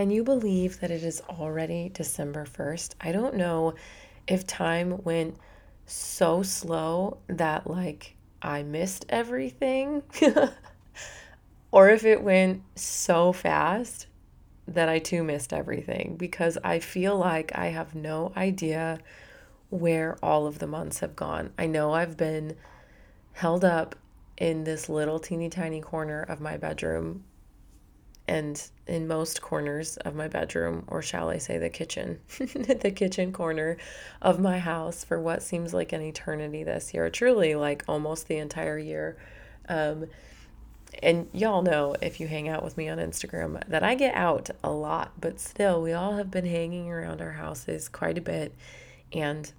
Can you believe that it is already December 1st? I don't know if time went so slow that like I missed everything or if it went so fast that I too missed everything because I feel like I have no idea where all of the months have gone. I know I've been held up in this little teeny tiny corner of my bedroom and in most corners of my bedroom, or shall I say the kitchen, the kitchen corner of my house for what seems like an eternity this year, truly like almost the entire year. Um, and y'all know if you hang out with me on Instagram that I get out a lot, but still, we all have been hanging around our houses quite a bit. And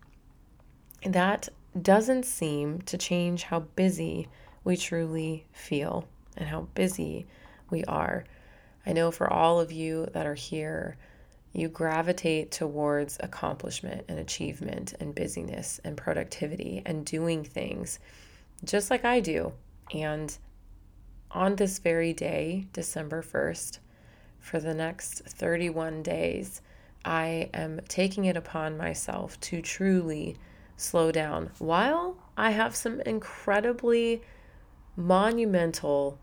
that doesn't seem to change how busy we truly feel and how busy we are. I know for all of you that are here, you gravitate towards accomplishment and achievement and busyness and productivity and doing things just like I do. And on this very day, December 1st, for the next 31 days, I am taking it upon myself to truly slow down while I have some incredibly monumental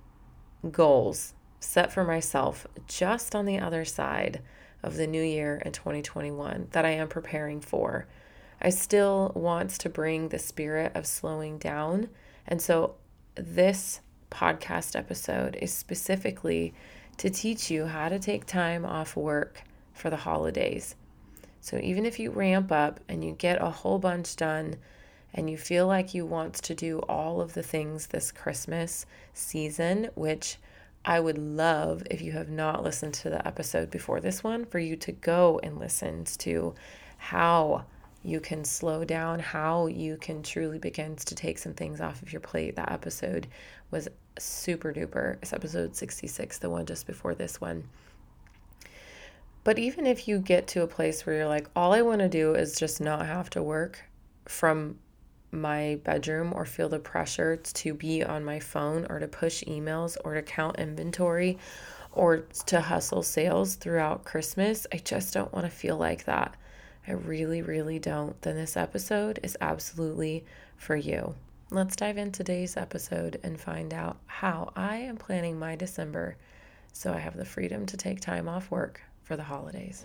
goals set for myself just on the other side of the new year in 2021 that I am preparing for. I still want to bring the spirit of slowing down. And so this podcast episode is specifically to teach you how to take time off work for the holidays. So even if you ramp up and you get a whole bunch done and you feel like you want to do all of the things this Christmas season, which I would love if you have not listened to the episode before this one for you to go and listen to how you can slow down, how you can truly begin to take some things off of your plate. That episode was super duper. It's episode 66, the one just before this one. But even if you get to a place where you're like, all I want to do is just not have to work from my bedroom or feel the pressure to be on my phone or to push emails or to count inventory or to hustle sales throughout Christmas, I just don't want to feel like that. I really, really don't. Then this episode is absolutely for you. Let's dive into today's episode and find out how I am planning my December so I have the freedom to take time off work for the holidays.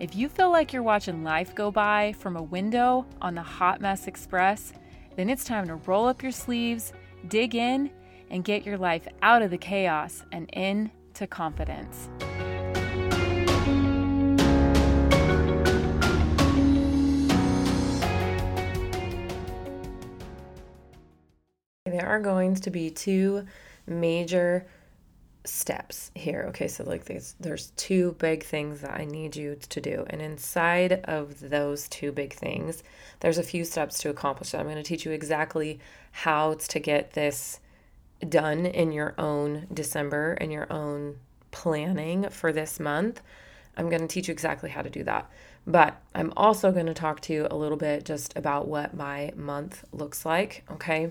if you feel like you're watching life go by from a window on the Hot Mess Express, then it's time to roll up your sleeves, dig in, and get your life out of the chaos and into confidence. There are going to be two major steps here. Okay, so like there's there's two big things that I need you to do. And inside of those two big things, there's a few steps to accomplish it. I'm going to teach you exactly how to get this done in your own December and your own planning for this month. I'm going to teach you exactly how to do that. But I'm also going to talk to you a little bit just about what my month looks like, okay?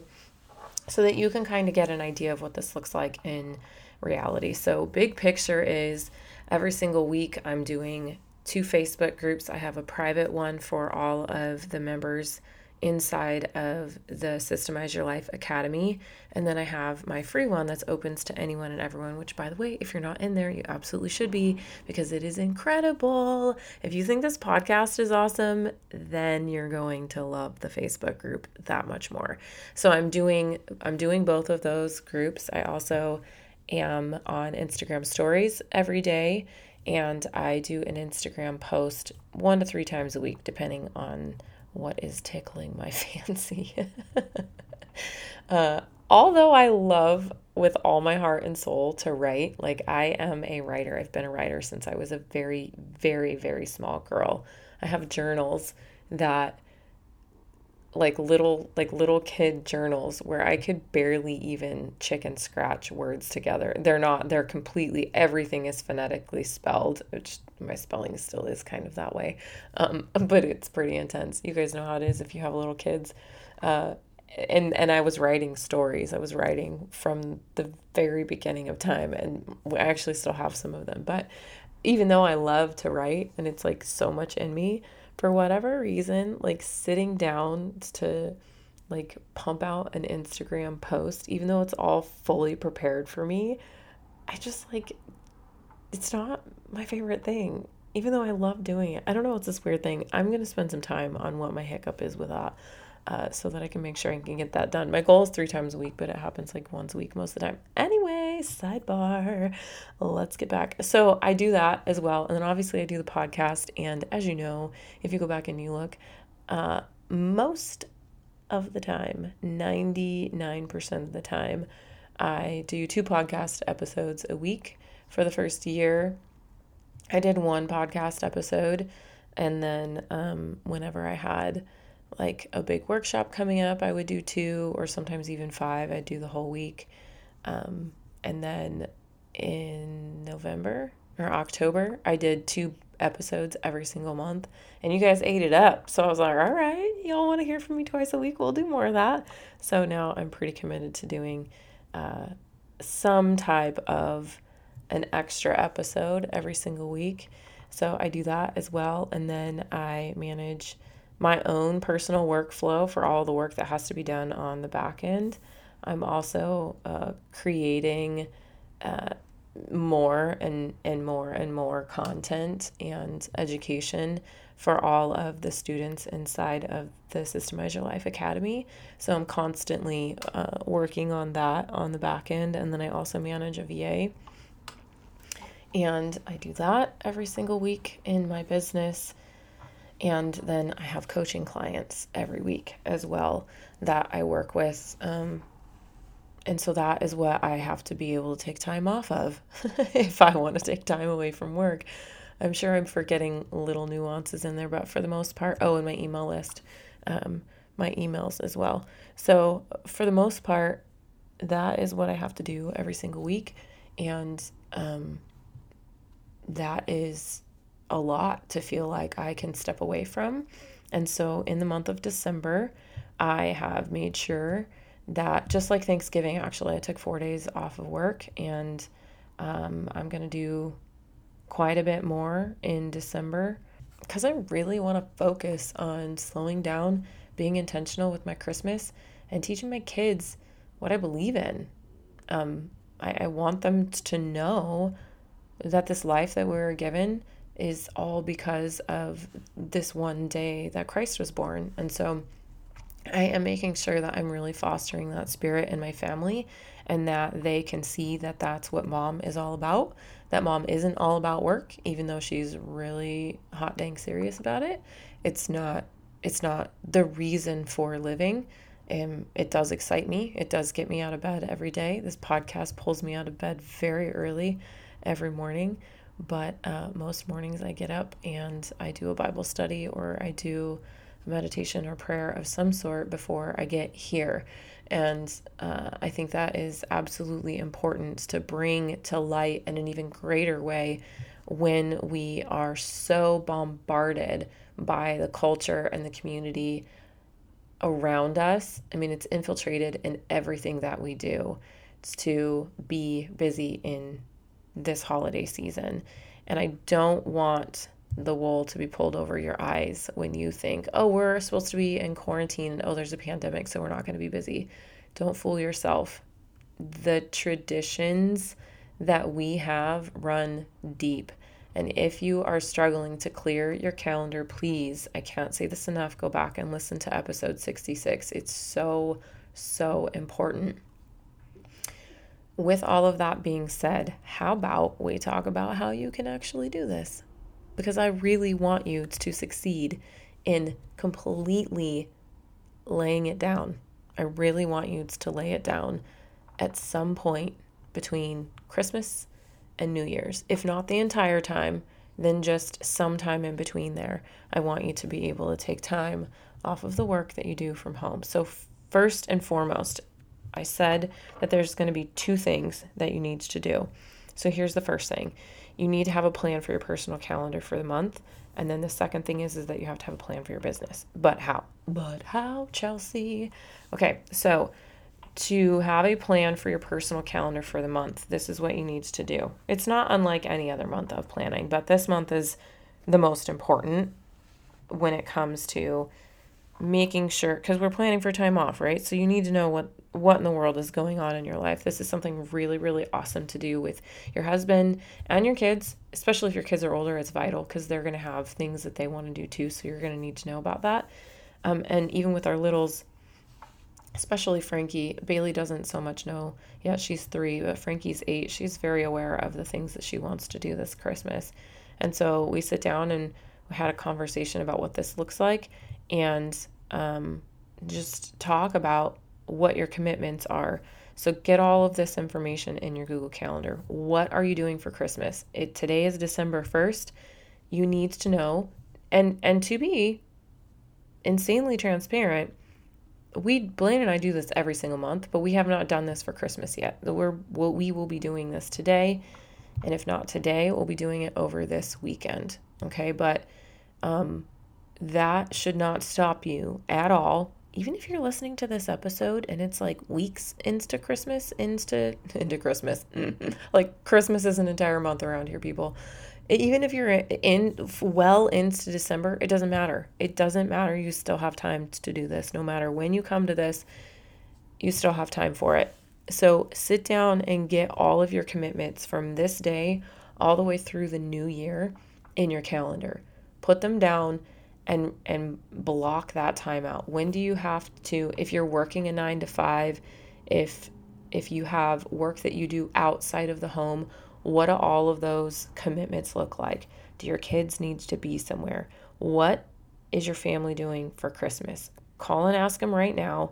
So that you can kind of get an idea of what this looks like in reality. So, big picture is every single week I'm doing two Facebook groups. I have a private one for all of the members inside of the Systemize Your Life Academy. And then I have my free one that's opens to anyone and everyone, which, by the way, if you're not in there, you absolutely should be because it is incredible. If you think this podcast is awesome, then you're going to love the Facebook group that much more. So I'm doing I'm doing both of those groups. I also am on Instagram stories every day and I do an Instagram post one to three times a week, depending on what is tickling my fancy. uh, although I love with all my heart and soul to write, like I am a writer. I've been a writer since I was a very, very, very small girl. I have journals that like little like little kid journals where I could barely even chicken scratch words together. They're not they're completely everything is phonetically spelled, which my spelling still is kind of that way. Um, but it's pretty intense. You guys know how it is if you have little kids. Uh, and and I was writing stories. I was writing from the very beginning of time and I actually still have some of them. But even though I love to write and it's like so much in me, for whatever reason, like sitting down to like pump out an Instagram post, even though it's all fully prepared for me, I just like it's not my favorite thing. Even though I love doing it, I don't know. It's this weird thing. I'm gonna spend some time on what my hiccup is with that uh, so that I can make sure I can get that done. My goal is three times a week, but it happens like once a week most of the time. Anyway, sidebar, let's get back. So I do that as well. And then obviously I do the podcast. And as you know, if you go back and you look, uh, most of the time, 99% of the time, I do two podcast episodes a week. For the first year, I did one podcast episode. And then um, whenever I had like a big workshop coming up, I would do two or sometimes even five. I'd do the whole week. Um, and then in November or October, I did two episodes every single month. And you guys ate it up. So I was like, all right, y'all want to hear from me twice a week? We'll do more of that. So now I'm pretty committed to doing uh, some type of an extra episode every single week. So I do that as well. And then I manage my own personal workflow for all the work that has to be done on the back end. I'm also uh, creating uh, more and, and more and more content and education for all of the students inside of the Systemize Your Life Academy. So I'm constantly uh, working on that on the back end. And then I also manage a VA. And I do that every single week in my business. And then I have coaching clients every week as well that I work with. Um, and so that is what I have to be able to take time off of if I want to take time away from work. I'm sure I'm forgetting little nuances in there, but for the most part, oh, and my email list, um, my emails as well. So for the most part, that is what I have to do every single week. And um, that is a lot to feel like I can step away from. And so in the month of December, I have made sure that just like Thanksgiving, actually, I took four days off of work and um, I'm going to do quite a bit more in December because I really want to focus on slowing down, being intentional with my Christmas, and teaching my kids what I believe in. Um, I, I want them to know that this life that we were given is all because of this one day that Christ was born. And so I am making sure that I'm really fostering that spirit in my family and that they can see that that's what mom is all about. That mom isn't all about work, even though she's really hot dang serious about it. It's not it's not the reason for living. Um, it does excite me. It does get me out of bed every day. This podcast pulls me out of bed very early every morning but uh, most mornings I get up and I do a Bible study or I do meditation or prayer of some sort before I get here. And uh, I think that is absolutely important to bring to light in an even greater way when we are so bombarded by the culture and the community around us. I mean, it's infiltrated in everything that we do. It's to be busy in this holiday season. And I don't want the wool to be pulled over your eyes when you think, oh, we're supposed to be in quarantine oh, there's a pandemic, so we're not going to be busy. Don't fool yourself. The traditions that we have run deep. And if you are struggling to clear your calendar, please, I can't say this enough, go back and listen to episode 66. It's so, so important with all of that being said, how about we talk about how you can actually do this? Because I really want you to succeed in completely laying it down. I really want you to lay it down at some point between Christmas and New Year's. If not the entire time, then just sometime in between there. I want you to be able to take time off of the work that you do from home. So, first and foremost, I said that there's going to be two things that you need to do. So, here's the first thing you need to have a plan for your personal calendar for the month. And then the second thing is, is that you have to have a plan for your business. But how? But how, Chelsea? Okay, so to have a plan for your personal calendar for the month. This is what you need to do. It's not unlike any other month of planning, but this month is the most important when it comes to making sure cuz we're planning for time off, right? So you need to know what what in the world is going on in your life. This is something really really awesome to do with your husband and your kids, especially if your kids are older, it's vital cuz they're going to have things that they want to do too, so you're going to need to know about that. Um, and even with our littles, especially Frankie. Bailey doesn't so much know yet. She's three, but Frankie's eight. She's very aware of the things that she wants to do this Christmas. And so we sit down and we had a conversation about what this looks like and um, just talk about what your commitments are. So get all of this information in your Google Calendar. What are you doing for Christmas? It today is December 1st. You need to know and and to be insanely transparent, we Blaine and I do this every single month, but we have not done this for Christmas yet. We're we'll, we will be doing this today, and if not today, we'll be doing it over this weekend. Okay, but um, that should not stop you at all. Even if you're listening to this episode and it's like weeks into Christmas, into into Christmas, like Christmas is an entire month around here, people even if you're in well into December, it doesn't matter. It doesn't matter. You still have time to do this. No matter when you come to this, you still have time for it. So sit down and get all of your commitments from this day all the way through the new year in your calendar. Put them down and and block that time out. When do you have to if you're working a 9 to 5, if if you have work that you do outside of the home, what do all of those commitments look like? Do your kids need to be somewhere? What is your family doing for Christmas? Call and ask them right now.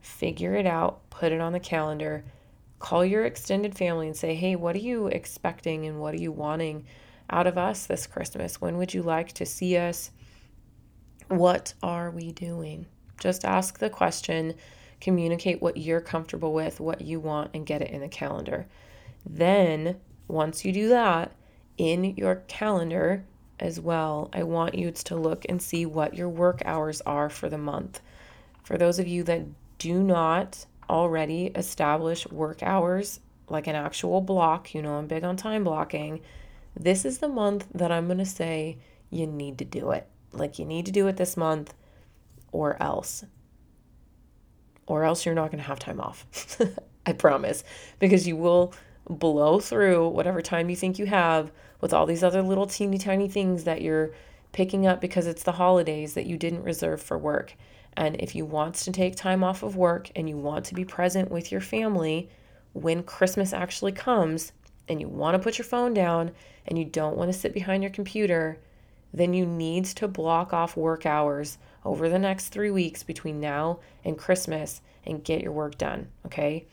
Figure it out, put it on the calendar. Call your extended family and say, hey, what are you expecting and what are you wanting out of us this Christmas? When would you like to see us? What are we doing? Just ask the question, communicate what you're comfortable with, what you want, and get it in the calendar. Then once you do that in your calendar as well, I want you to look and see what your work hours are for the month. For those of you that do not already establish work hours like an actual block, you know, I'm big on time blocking. This is the month that I'm going to say you need to do it. Like you need to do it this month or else. Or else you're not going to have time off. I promise. Because you will blow through whatever time you think you have with all these other little teeny tiny things that you're picking up because it's the holidays that you didn't reserve for work. And if you want to take time off of work and you want to be present with your family when Christmas actually comes and you want to put your phone down and you don't want to sit behind your computer, then you need to block off work hours over the next three weeks between now and Christmas and get your work done. Okay.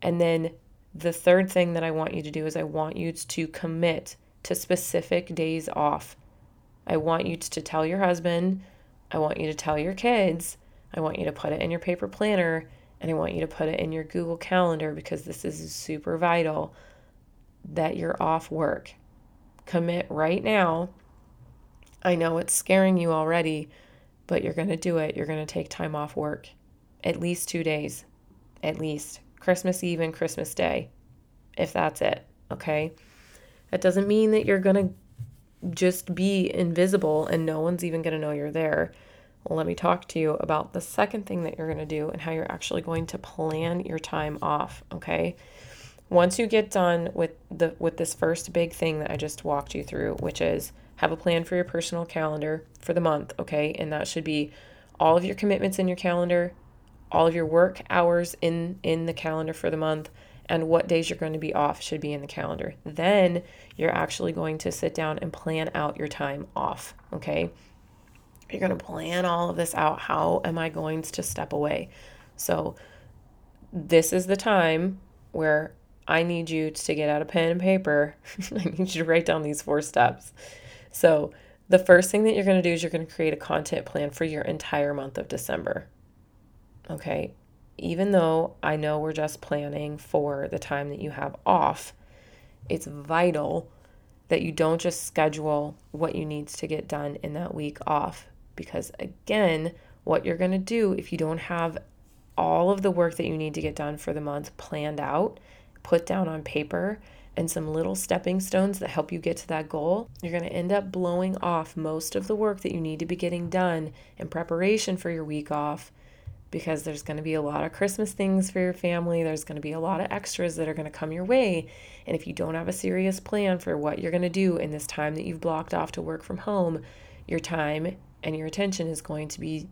And then the third thing that I want you to do is I want you to commit to specific days off. I want you to tell your husband, I want you to tell your kids, I want you to put it in your paper planner, and I want you to put it in your Google Calendar because this is super vital that you're off work. Commit right now. I know it's scaring you already, but you're going to do it. You're going to take time off work. At least two days. At least. Christmas Eve and Christmas Day, if that's it, okay? That doesn't mean that you're going to just be invisible and no one's even going to know you're there. Let me talk to you about the second thing that you're going to do and how you're actually going to plan your time off, okay? Once you get done with the with this first big thing that I just walked you through, which is have a plan for your personal calendar for the month, okay? And that should be all of your commitments in your calendar, all of your work hours in in the calendar for the month and what days you're going to be off should be in the calendar. Then you're actually going to sit down and plan out your time off, okay? You're going to plan all of this out. How am I going to step away? So, this is the time where I need you to get out a pen and paper. I need you to write down these four steps. So, the first thing that you're going to do is you're going to create a content plan for your entire month of December. Okay. Even though I know we're just planning for the time that you have off, it's vital that you don't just schedule what you need to get done in that week off. Because again, what you're going to do if you don't have all of the work that you need to get done for the month planned out, put down on paper, and some little stepping stones that help you get to that goal, you're going to end up blowing off most of the work that you need to be getting done in preparation for your week off because there's going to be a lot of Christmas things for your family. There's going to be a lot of extras that are going to come your way. And if you don't have a serious plan for what you're going to do in this time that you've blocked off to work from home, your time and your attention is going to be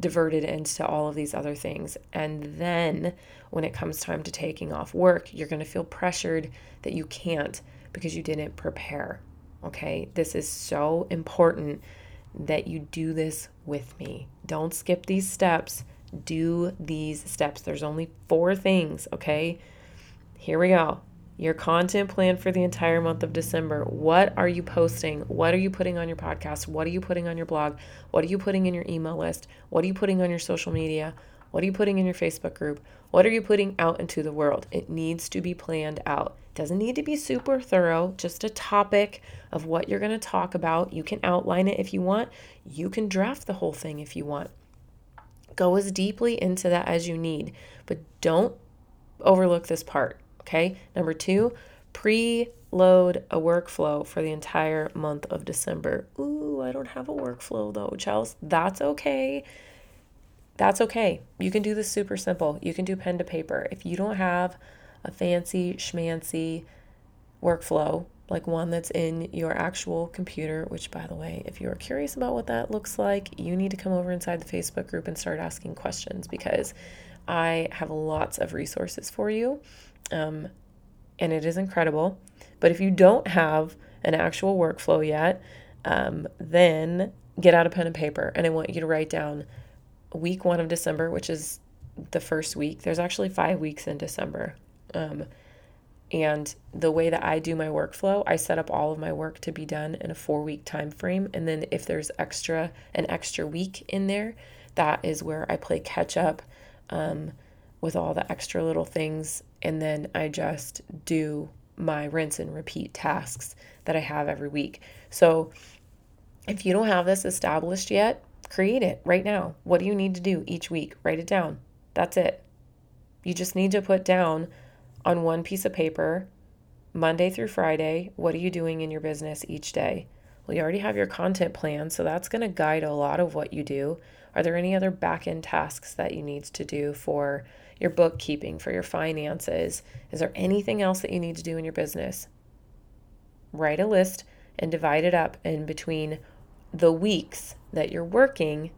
diverted into all of these other things. And then when it comes time to taking off work, you're going to feel pressured that you can't because you didn't prepare. Okay? This is so important that you do this with me. Don't skip these steps. Do these steps. There's only four things, okay? Here we go your content plan for the entire month of December. What are you posting? What are you putting on your podcast? What are you putting on your blog? What are you putting in your email list? What are you putting on your social media? What are you putting in your Facebook group? What are you putting out into the world? It needs to be planned out. It doesn't need to be super thorough, just a topic of what you're going to talk about. You can outline it if you want. You can draft the whole thing if you want. Go as deeply into that as you need, but don't overlook this part Okay. Number two, preload a workflow for the entire month of December. Ooh, I don't have a workflow though, Chels. That's okay. That's okay. You can do this super simple. You can do pen to paper. If you don't have a fancy schmancy workflow, like one that's in your actual computer, which, by the way, if you're curious about what that looks like, you need to come over inside the Facebook group and start asking questions because I have lots of resources for you um, and it is incredible. But if you don't have an actual workflow yet, um, then get out a pen and paper. And I want you to write down week one of December, which is the first week. There's actually five weeks in December. Um, and the way that I do my workflow, I set up all of my work to be done in a four week time frame. And then if there's extra, an extra week in there, that is where I play catch up um, with all the extra little things and then I just do my rinse and repeat tasks that I have every week. So if you don't have this established yet, create it right now. What do you need to do each week? Write it down. That's it. You just need to put down on one piece of paper, Monday through Friday, what are you doing in your business each day? Well, you already have your content plan, so that's going to guide a lot of what you do. Are there any other back end tasks that you need to do for your bookkeeping, for your finances? Is there anything else that you need to do in your business? Write a list and divide it up in between the weeks that you're working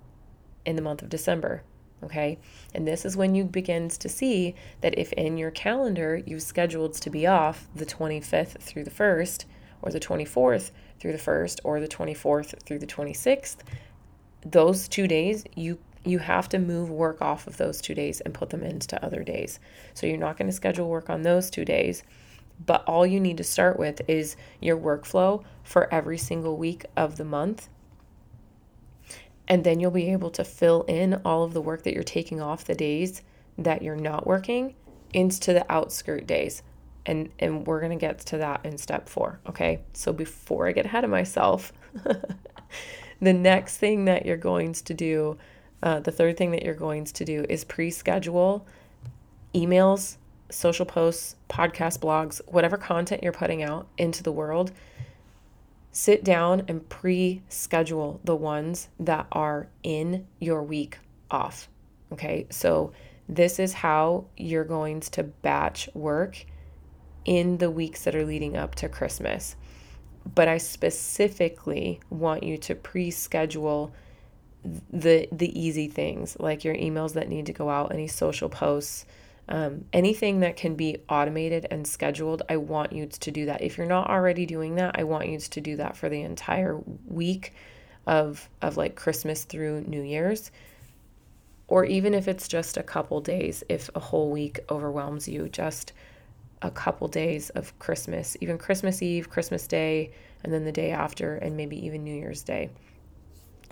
in the month of December. Okay. And this is when you begins to see that if in your calendar you've scheduled to be off the 25th through the 1st, or the 24th through the 1st, or the 24th through the 26th, those two days you you have to move work off of those two days and put them into other days. So you're not going to schedule work on those two days, but all you need to start with is your workflow for every single week of the month. And then you'll be able to fill in all of the work that you're taking off the days that you're not working into the outskirt days. And, and we're going to get to that in step four. Okay. So before I get ahead of myself, the next thing that you're going to do uh, the third thing that you're going to do is pre schedule emails, social posts, podcast blogs, whatever content you're putting out into the world. Sit down and pre schedule the ones that are in your week off. Okay, so this is how you're going to batch work in the weeks that are leading up to Christmas. But I specifically want you to pre schedule the the easy things like your emails that need to go out, any social posts, um, anything that can be automated and scheduled. I want you to do that. If you're not already doing that, I want you to do that for the entire week of of like Christmas through New Year's. or even if it's just a couple days, if a whole week overwhelms you, just a couple days of Christmas, even Christmas Eve, Christmas Day, and then the day after, and maybe even New Year's Day.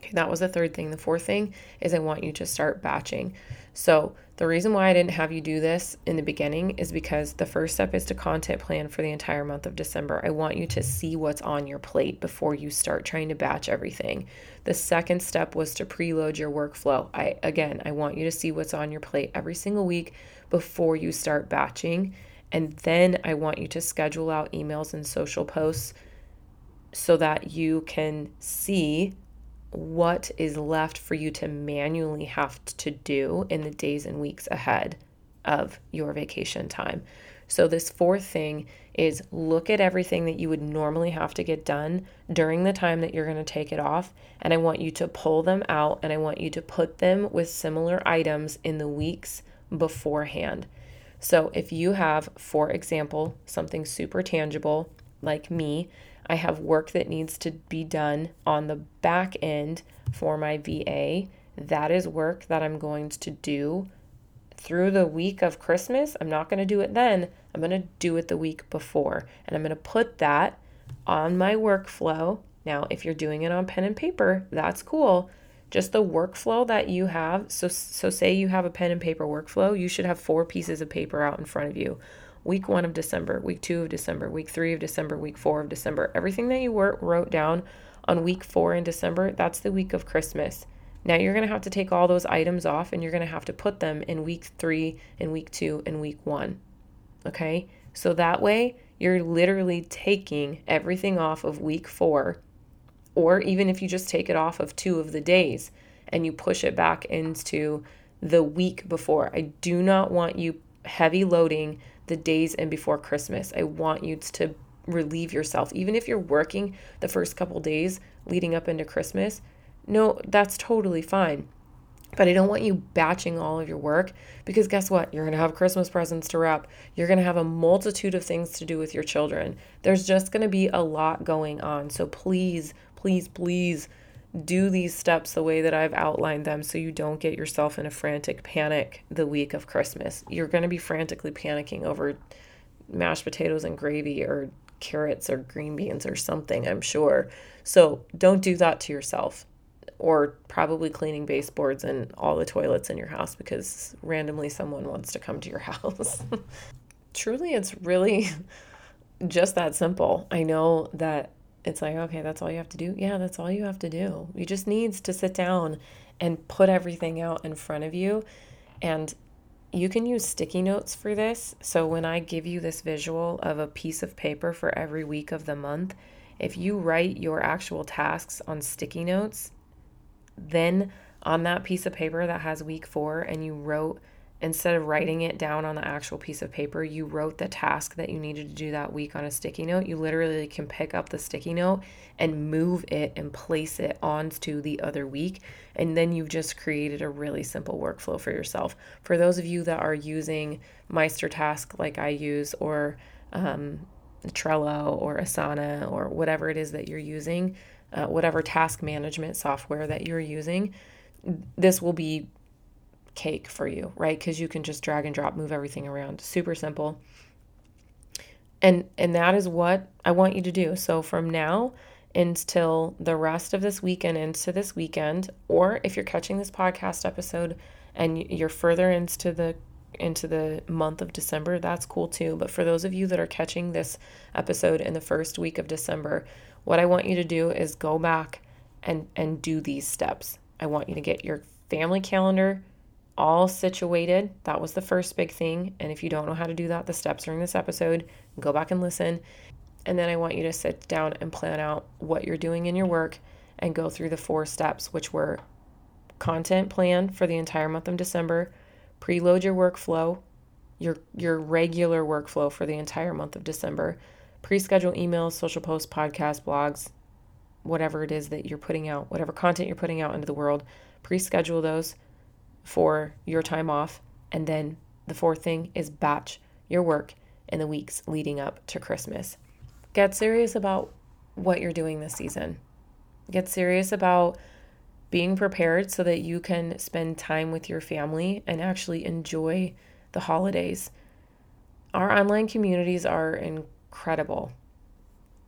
Okay, that was the third thing. The fourth thing is I want you to start batching. So, the reason why I didn't have you do this in the beginning is because the first step is to content plan for the entire month of December. I want you to see what's on your plate before you start trying to batch everything. The second step was to preload your workflow. I again, I want you to see what's on your plate every single week before you start batching. And then I want you to schedule out emails and social posts so that you can see what is left for you to manually have to do in the days and weeks ahead of your vacation time. So, this fourth thing is look at everything that you would normally have to get done during the time that you're going to take it off. And I want you to pull them out and I want you to put them with similar items in the weeks beforehand. So, if you have, for example, something super tangible like me, I have work that needs to be done on the back end for my VA. That is work that I'm going to do through the week of Christmas. I'm not going to do it then. I'm going to do it the week before. And I'm going to put that on my workflow. Now, if you're doing it on pen and paper, that's cool. Just the workflow that you have. So so say you have a pen and paper workflow, you should have four pieces of paper out in front of you week one of December, week two of December, week three of December, week four of December. Everything that you wrote down on week four in December, that's the week of Christmas. Now you're going to have to take all those items off and you're going to have to put them in week three, in week two, and week one. Okay? So that way you're literally taking everything off of week four, or even if you just take it off of two of the days and you push it back into the week before. I do not want you heavy loading the days and before Christmas. I want you to relieve yourself. Even if you're working the first couple days leading up into Christmas, no, that's totally fine. But I don't want you batching all of your work because guess what? You're going to have Christmas presents to wrap. You're going to have a multitude of things to do with your children. There's just going to be a lot going on. So please, please, please do these steps the way that I've outlined them so you don't get yourself in a frantic panic the week of Christmas. You're going to be frantically panicking over mashed potatoes and gravy or carrots or green beans or something, I'm sure. So don't do that to yourself. Or probably cleaning baseboards and all the toilets in your house because randomly someone wants to come to your house. Truly, it's really just that simple. I know that it's like, okay, that's all you have to do. Yeah, that's all you have to do. You just needs to sit down and put everything out in front of you. And you can use sticky notes for this. So when I give you this visual of a piece of paper for every week of the month, if you write your actual tasks on sticky notes, then on that piece of paper that has week 4 and you wrote instead of writing it down on the actual piece of paper, you wrote the task that you needed to do that week on a sticky note. You literally can pick up the sticky note and move it and place it onto the other week. And then you've just created a really simple workflow for yourself. For those of you that are using Meistertask like I use, or um, Trello, or Asana, or whatever it is that you're using, uh, whatever task management software that you're using, this will be cake for you, right? Because you can just drag and drop, move everything around. Super simple. And and that is what I want you to do. So from now until the rest of this weekend into this weekend, or if you're catching this podcast episode and you're further into the into the month of December, that's cool too. But for those of you that are catching this episode in the first week of December, what I want you to do is go back and and do these steps. I want you to get your family calendar all situated. That was the first big thing. And if you don't know how to do that, the steps in this episode. Go back and listen. And then I want you to sit down and plan out what you're doing in your work and go through the four steps, which were content plan for the entire month of December, preload your workflow, your your regular workflow for the entire month of December, pre-schedule emails, social posts, podcasts, blogs, whatever it is that you're putting out, whatever content you're putting out into the world, pre-schedule those for your time off. And then the fourth thing is batch your work in the weeks leading up to Christmas. Get serious about what you're doing this season. Get serious about being prepared so that you can spend time with your family and actually enjoy the holidays. Our online communities are incredible.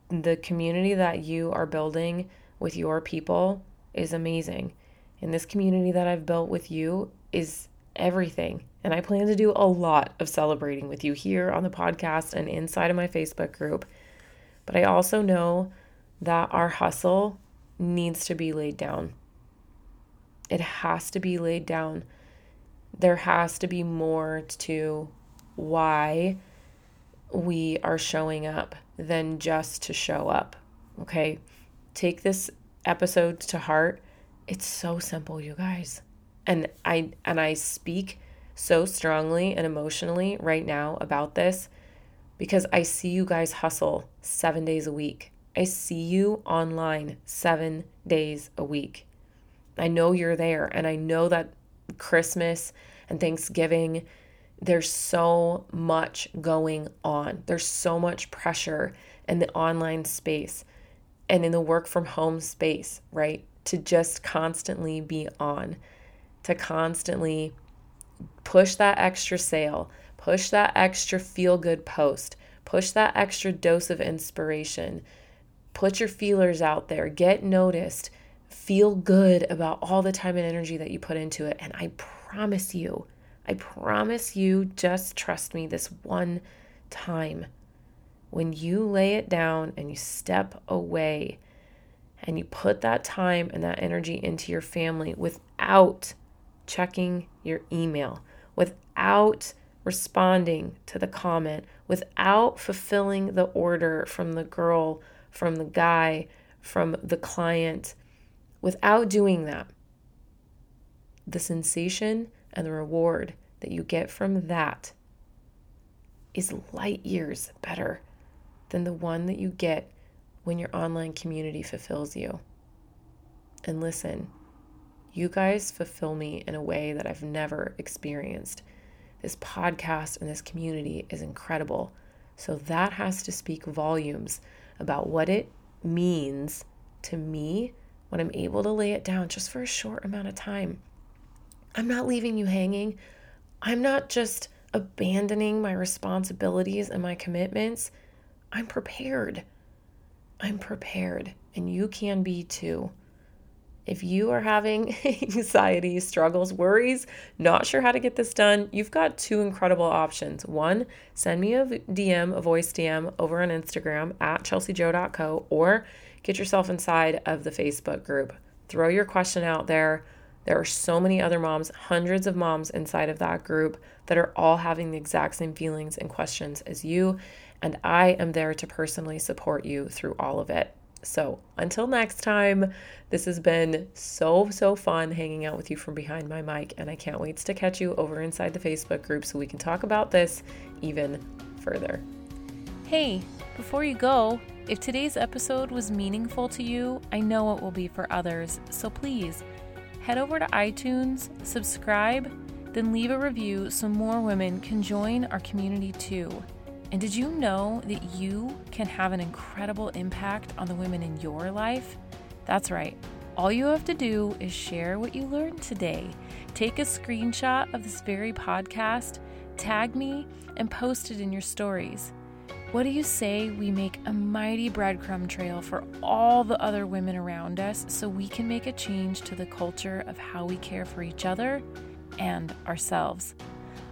The community that you are building with your people is amazing. And this community that I've built with you is everything. And I plan to do a lot of celebrating with you here on the podcast and inside of my Facebook group. But I also know that our hustle needs to be laid down. It has to be laid down. There has to be more to why we are showing up than just to show up. Okay? Take this episode to heart. It's so simple, you guys. And I and I speak so strongly and emotionally right now about this because I see you guys hustle 7 days a week. I see you online 7 days a week. I know you're there and I know that Christmas and Thanksgiving there's so much going on. There's so much pressure in the online space and in the work from home space, right? To just constantly be on, to constantly push that extra sale, push that extra feel good post, push that extra dose of inspiration, put your feelers out there, get noticed, feel good about all the time and energy that you put into it. And I promise you, I promise you, just trust me this one time. When you lay it down and you step away and you put that time and that energy into your family without checking your email, without responding to the comment, without fulfilling the order from the girl, from the guy, from the client, without doing that, the sensation and the reward that you get from that is light years better than the one that you get when your online community fulfills you. And listen, you guys fulfill me in a way that I've never experienced. This podcast and this community is incredible. So that has to speak volumes about what it means to me when I'm able to lay it down just for a short amount of time. I'm not leaving you hanging. I'm not just abandoning my responsibilities and my commitments. I'm prepared. I'm prepared, and you can be too. If you are having anxiety, struggles, worries, not sure how to get this done, you've got two incredible options. One, send me a DM, a voice DM over on Instagram at chelseajoe.co, or get yourself inside of the Facebook group. Throw your question out there. There are so many other moms, hundreds of moms inside of that group that are all having the exact same feelings and questions as you. And I am there to personally support you through all of it. So until next time, this has been so, so fun hanging out with you from behind my mic. And I can't wait to catch you over inside the Facebook group so we can talk about this even further. Hey, before you go, if today's episode was meaningful to you, I know it will be for others. So please head over to iTunes, subscribe, then leave a review so more women can join our community too. And did you know that you can have an incredible impact on the women in your life? That's right. All you have to do is share what you learned today. Take a screenshot of this very podcast, tag me, and post it in your stories. What do you say we make a mighty breadcrumb trail for all the other women around us so we can make a change to the culture of how we care for each other and ourselves?